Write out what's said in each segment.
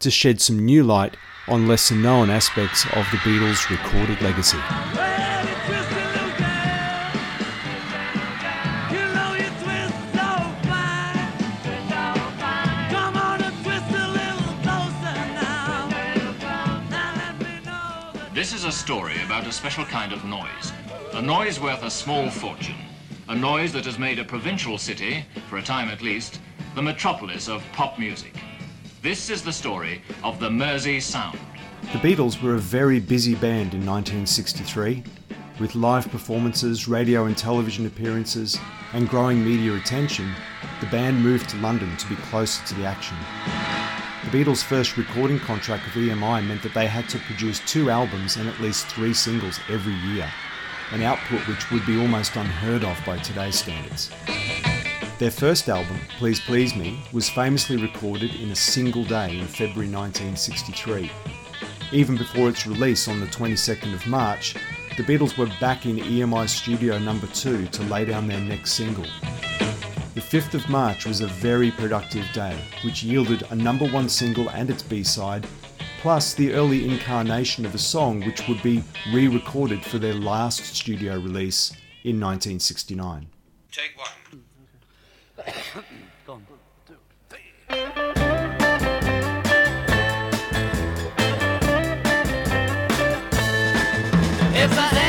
to shed some new light on lesser known aspects of the Beatles' recorded legacy. This is a story about a special kind of noise. A noise worth a small fortune. A noise that has made a provincial city, for a time at least, the metropolis of pop music. This is the story of the Mersey Sound. The Beatles were a very busy band in 1963, with live performances, radio and television appearances, and growing media attention. The band moved to London to be closer to the action. The Beatles' first recording contract with EMI meant that they had to produce two albums and at least three singles every year, an output which would be almost unheard of by today's standards. Their first album, Please Please Me, was famously recorded in a single day in February 1963. Even before its release on the 22nd of March, the Beatles were back in EMI Studio number 2 to lay down their next single. The 5th of March was a very productive day, which yielded a number one single and its B side, plus the early incarnation of a song which would be re recorded for their last studio release in 1969. Take one. If there's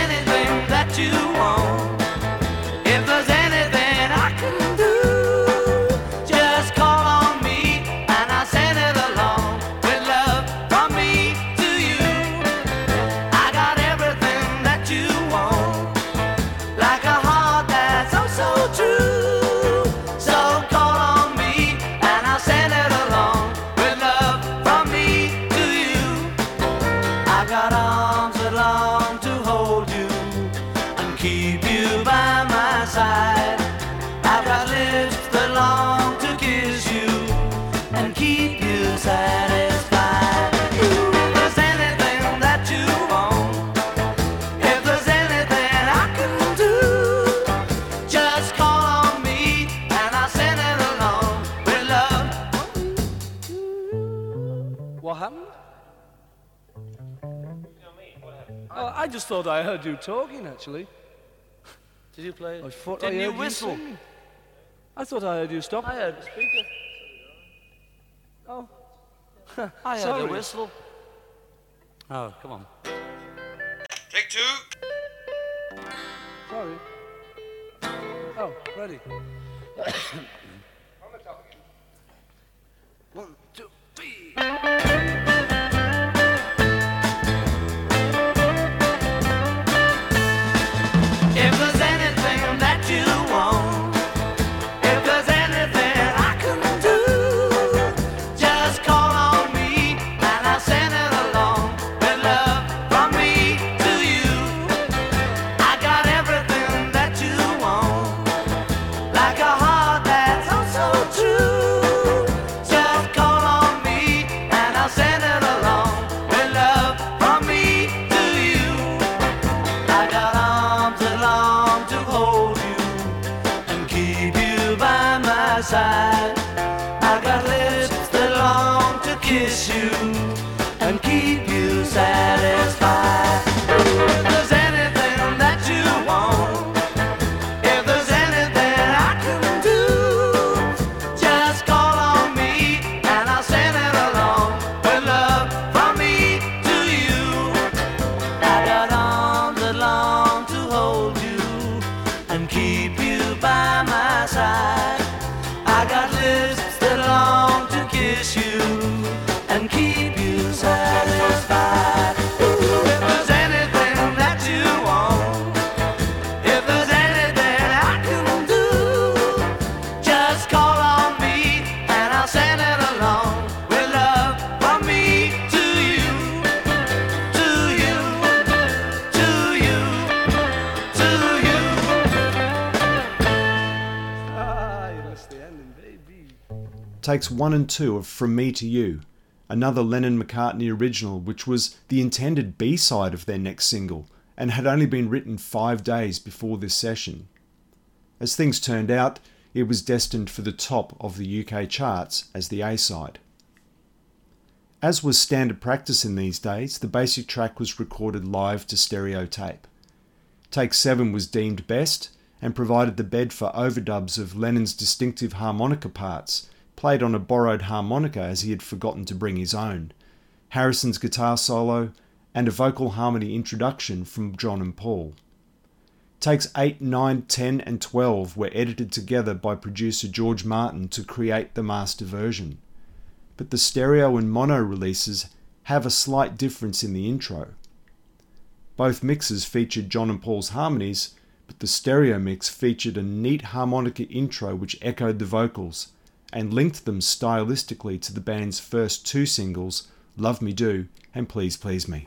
Oh, I just thought I heard you talking, actually. Did you play? I thought Didn't I you whistle? singing. I thought I heard you stop. I heard the speaker. Oh, I heard Sorry. the whistle. Oh, come on. Take two. sorry. Oh, ready. One, two, three. Takes one and two of From Me to You, another Lennon McCartney original, which was the intended B side of their next single and had only been written five days before this session. As things turned out, it was destined for the top of the UK charts as the A side. As was standard practice in these days, the basic track was recorded live to stereo tape. Take 7 was deemed best and provided the bed for overdubs of Lennon's distinctive harmonica parts, played on a borrowed harmonica as he had forgotten to bring his own, Harrison's guitar solo, and a vocal harmony introduction from John and Paul. Takes 8, 9, 10, and 12 were edited together by producer George Martin to create the master version. But the stereo and mono releases have a slight difference in the intro. Both mixes featured John and Paul's harmonies, but the stereo mix featured a neat harmonica intro which echoed the vocals and linked them stylistically to the band's first two singles, Love Me Do and Please Please Me.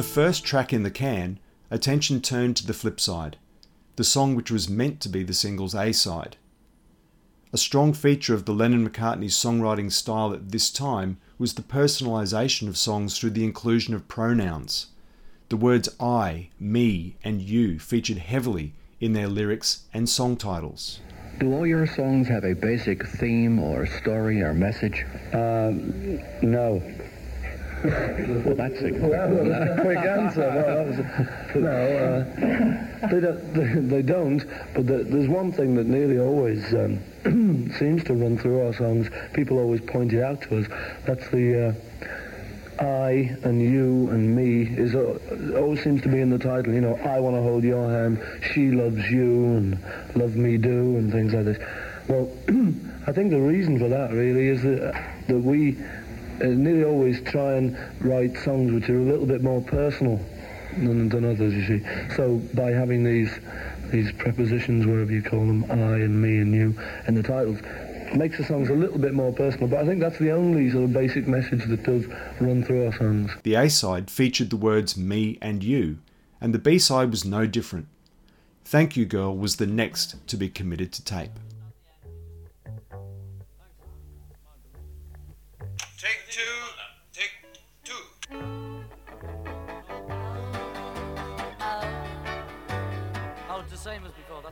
The first track in the can, attention turned to the flip side, the song which was meant to be the single's A side. A strong feature of the Lennon McCartney's songwriting style at this time was the personalisation of songs through the inclusion of pronouns. The words I, me, and you featured heavily in their lyrics and song titles. Do all your songs have a basic theme or story or message? Um, no. Well, that's a quick answer. Well, was no, uh, they don't. They, they don't. But the, there's one thing that nearly always um, seems to run through our songs. People always point it out to us. That's the uh, I and you and me is uh, always seems to be in the title. You know, I want to hold your hand. She loves you and love me do and things like this. Well, I think the reason for that really is that that we nearly always try and write songs which are a little bit more personal than, than others, you see. So by having these these prepositions, wherever you call them, I and me and you, in the titles, makes the songs a little bit more personal. But I think that's the only sort of basic message that does run through our songs. The A side featured the words me and you, and the B side was no different. Thank You Girl was the next to be committed to tape.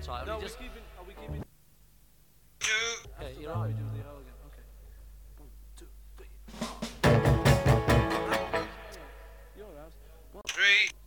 As before. That's. No, we we just keeping. Are we keeping? Two. okay, you're Now right. we do the O again. Okay. One, two, three. You're out. Three.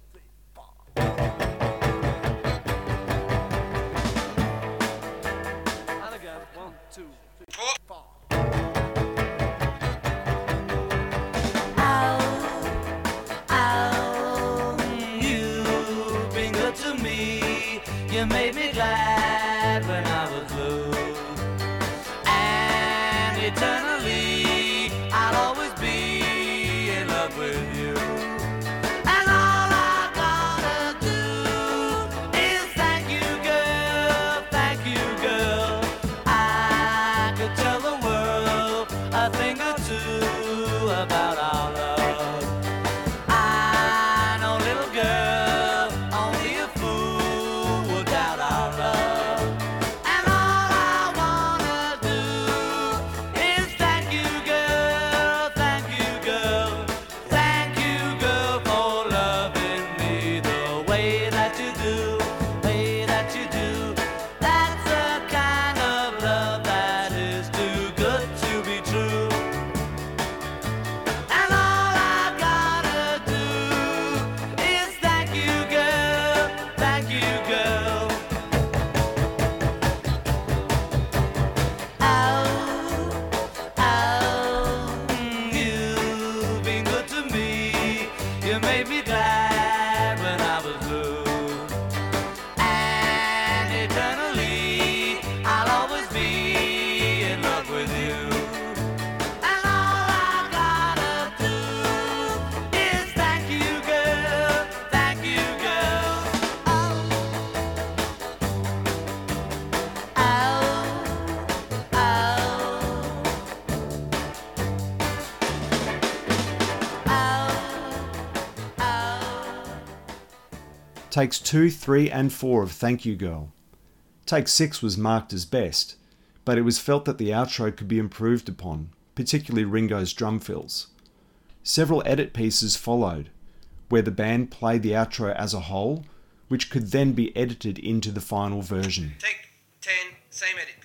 Takes 2, 3, and 4 of Thank You Girl. Take 6 was marked as best, but it was felt that the outro could be improved upon, particularly Ringo's drum fills. Several edit pieces followed, where the band played the outro as a whole, which could then be edited into the final version. Take 10, same edit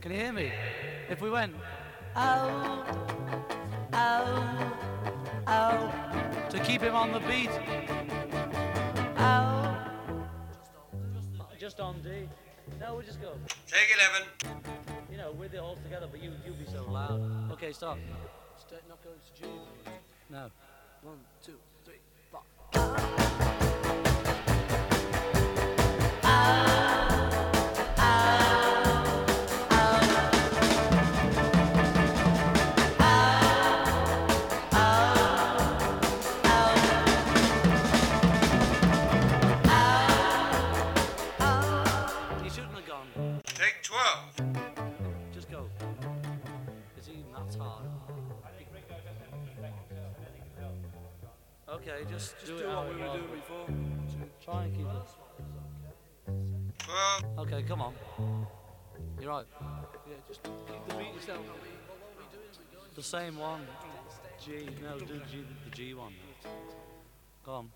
Can you hear me? If we went, oh, oh, oh, to keep him on the beat. Oh, just on D. No, we just go. Take 11. You know, it all together, but you you be so loud. Okay, stop. Not going to G. No. One, two, three, four. Right. Yeah, just keep the beat yourself. The same one. G. No, do G, the G one. Go on.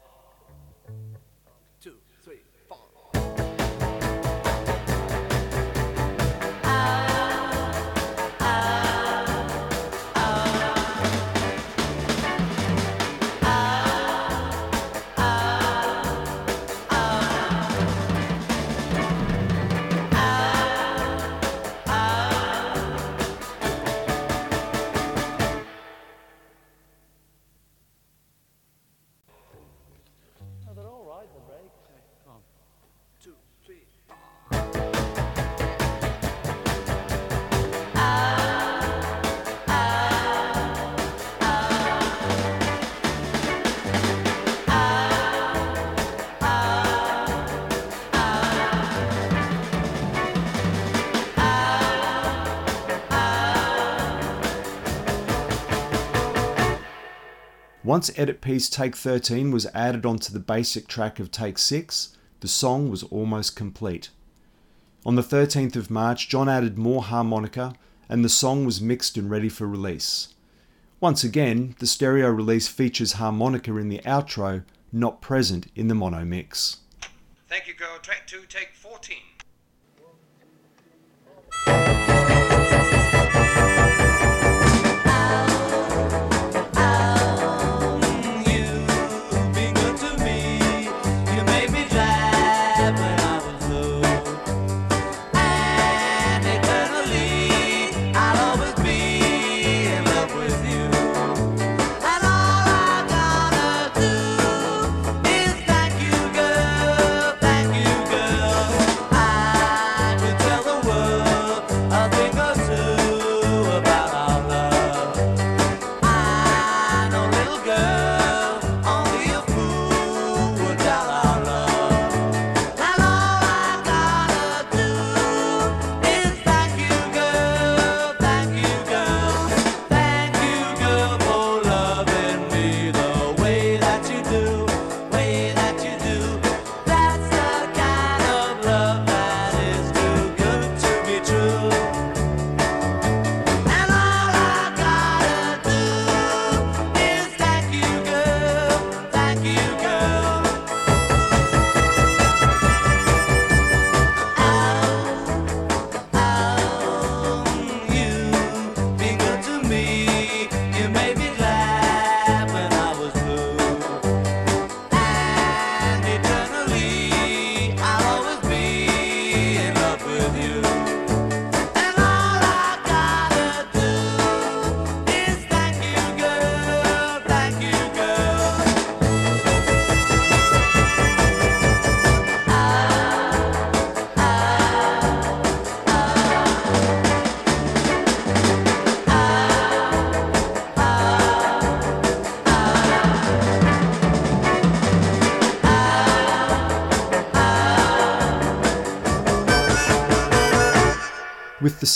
Once edit piece Take 13 was added onto the basic track of Take 6, the song was almost complete. On the 13th of March, John added more harmonica and the song was mixed and ready for release. Once again, the stereo release features harmonica in the outro, not present in the mono mix. Thank you, girl. Track 2, take 14.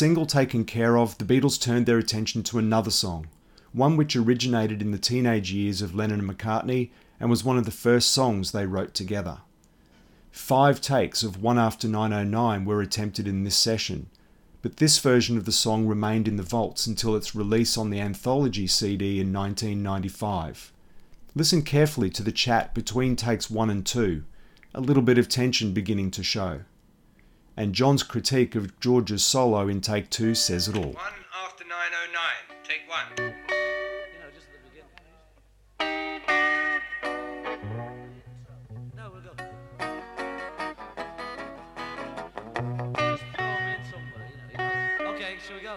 Single taken care of, the Beatles turned their attention to another song, one which originated in the teenage years of Lennon and McCartney and was one of the first songs they wrote together. Five takes of One After 909 were attempted in this session, but this version of the song remained in the vaults until its release on the Anthology CD in 1995. Listen carefully to the chat between takes 1 and 2, a little bit of tension beginning to show. And John's critique of George's solo in take 2 says it all. One after 909. Take one. You know,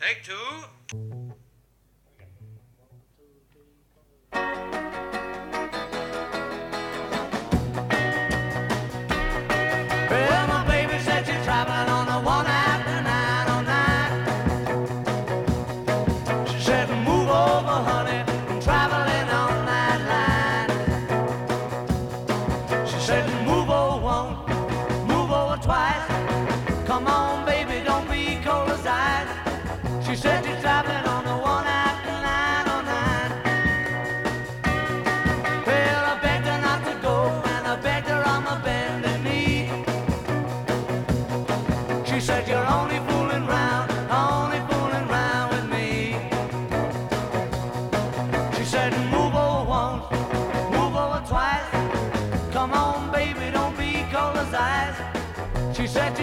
Take two.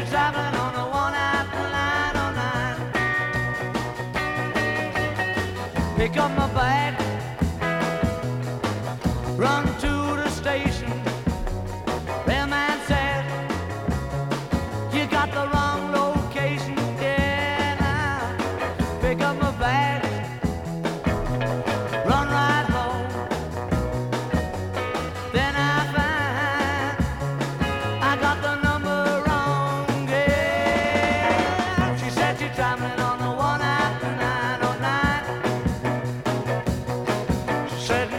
She 909.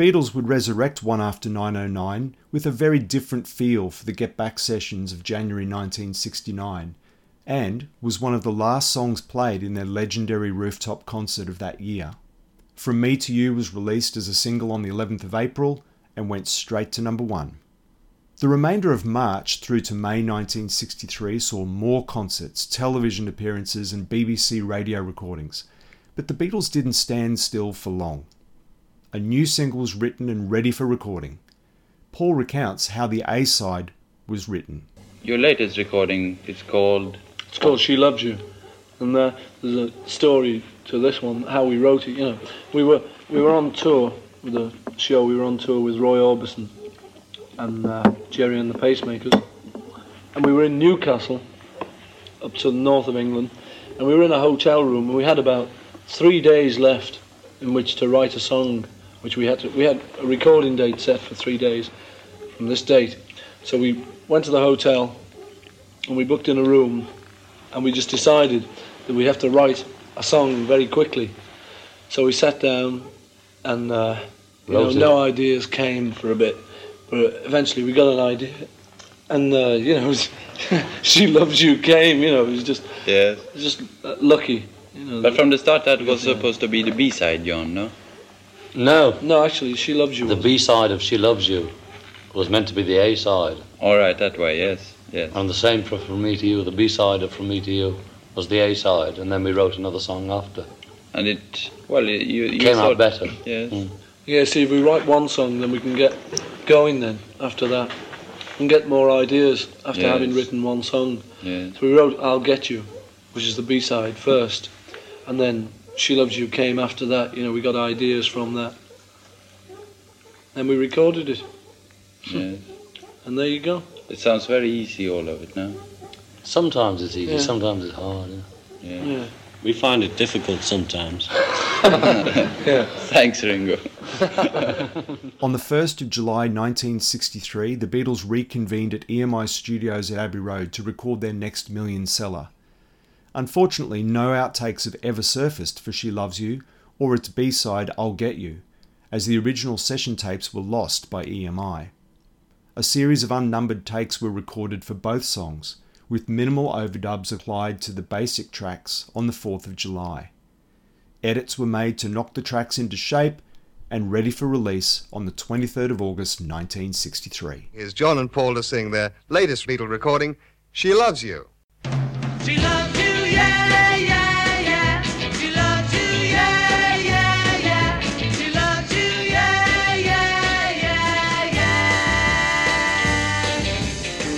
Beatles would resurrect One After 909 with a very different feel for the Get Back sessions of January 1969 and was one of the last songs played in their legendary rooftop concert of that year. From Me to You was released as a single on the 11th of April and went straight to number one. The remainder of March through to May 1963 saw more concerts, television appearances, and BBC radio recordings. But the Beatles didn't stand still for long. A new single was written and ready for recording. Paul recounts how the A side was written. Your latest recording is called. It's called She Loves You, and uh, there's a story to this one. How we wrote it, you know, we were we were on tour with a show. We were on tour with Roy Orbison and uh, Gerry and the Pacemakers, and we were in Newcastle, up to the north of England, and we were in a hotel room. and We had about three days left in which to write a song, which we had to. We had a recording date set for three days from this date, so we went to the hotel and we booked in a room, and we just decided that we have to write a song very quickly. So we sat down, and uh, you know, no ideas came for a bit, but eventually we got an idea, and uh, you know, she loves you came. You know, it was just Yes. just uh, lucky. You know, But from the start, that was supposed to be the B side, John, no? No. No, actually, She Loves You. The B side of She Loves You was meant to be the A side. All right, that way, yes. Yes. And the same for From Me to You, the B side of From Me to You was the A side, and then we wrote another song after. And it, well, you, you Came out thought- better. Yes. Mm. Yeah, see, if we write one song, then we can get going. Then after that, and get more ideas after Yes. having written one song. Yes. So we wrote "I'll Get You," which is the B side first, and then "She Loves You" came after that. You know, we got ideas from that, and we recorded it, yes. and there you go. It sounds very easy, all of it, no? Sometimes it's easy, Yeah. sometimes it's hard. Yeah. Yeah. We find it difficult sometimes. yeah. Thanks, Ringo. On the 1st of July 1963, the Beatles reconvened at EMI Studios at Abbey Road to record their next million seller. Unfortunately, no outtakes have ever surfaced for She Loves You or its B side I'll Get You, as the original session tapes were lost by EMI. A series of unnumbered takes were recorded for both songs, with minimal overdubs applied to the basic tracks on the 4th of July. Edits were made to knock the tracks into shape and ready for release on the 23rd of August 1963. Here's John and Paul to sing their latest Beatle recording, She Loves You. She loves you. She loves you, yeah, yeah, yeah. She loves you, yeah, yeah, yeah, yeah.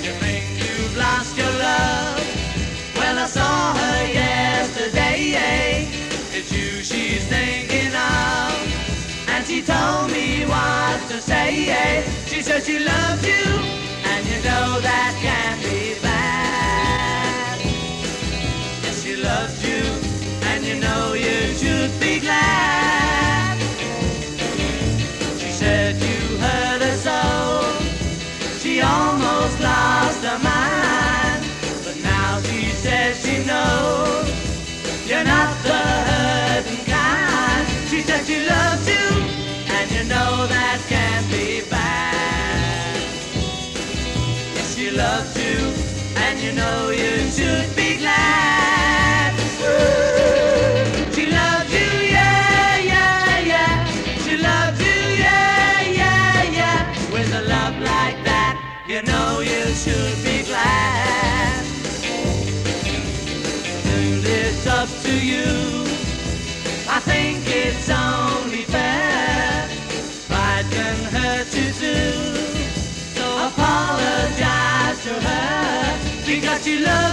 You think you've lost your love? Well, I saw her yesterday. It's you she's thinking of, and she told me what to say. She said she loves you, loves you, and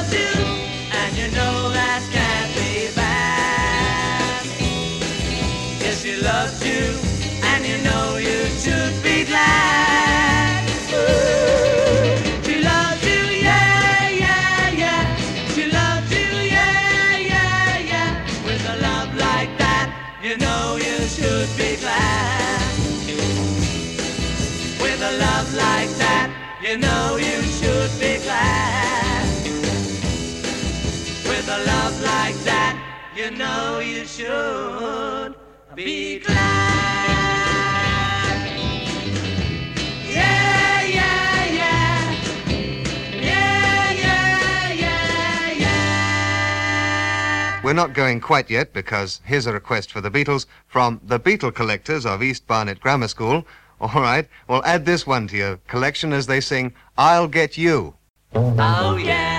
should be glad. We're not going quite yet because here's a request for the Beatles from the Beetle Collectors of East Barnet Grammar School. All right, we'll add this one to your collection as they sing, I'll Get You. Oh, yeah.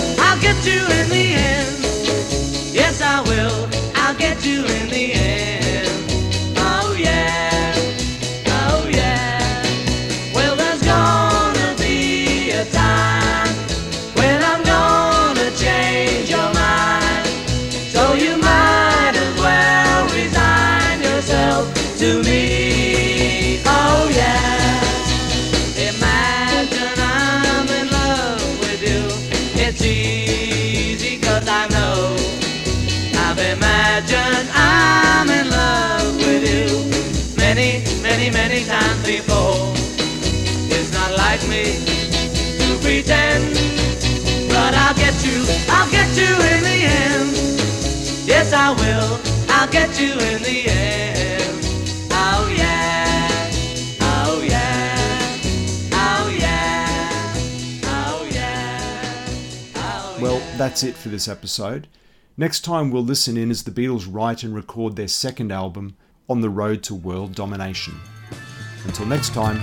I'll get you in the end. Yes, I will. I'll get you in the end. I'll get you in the end. Yes, I will. I'll get you in the end. Well, that's it for this episode. Next time we'll listen in as the Beatles write and record their second album, On the Road to World Domination. Until next time,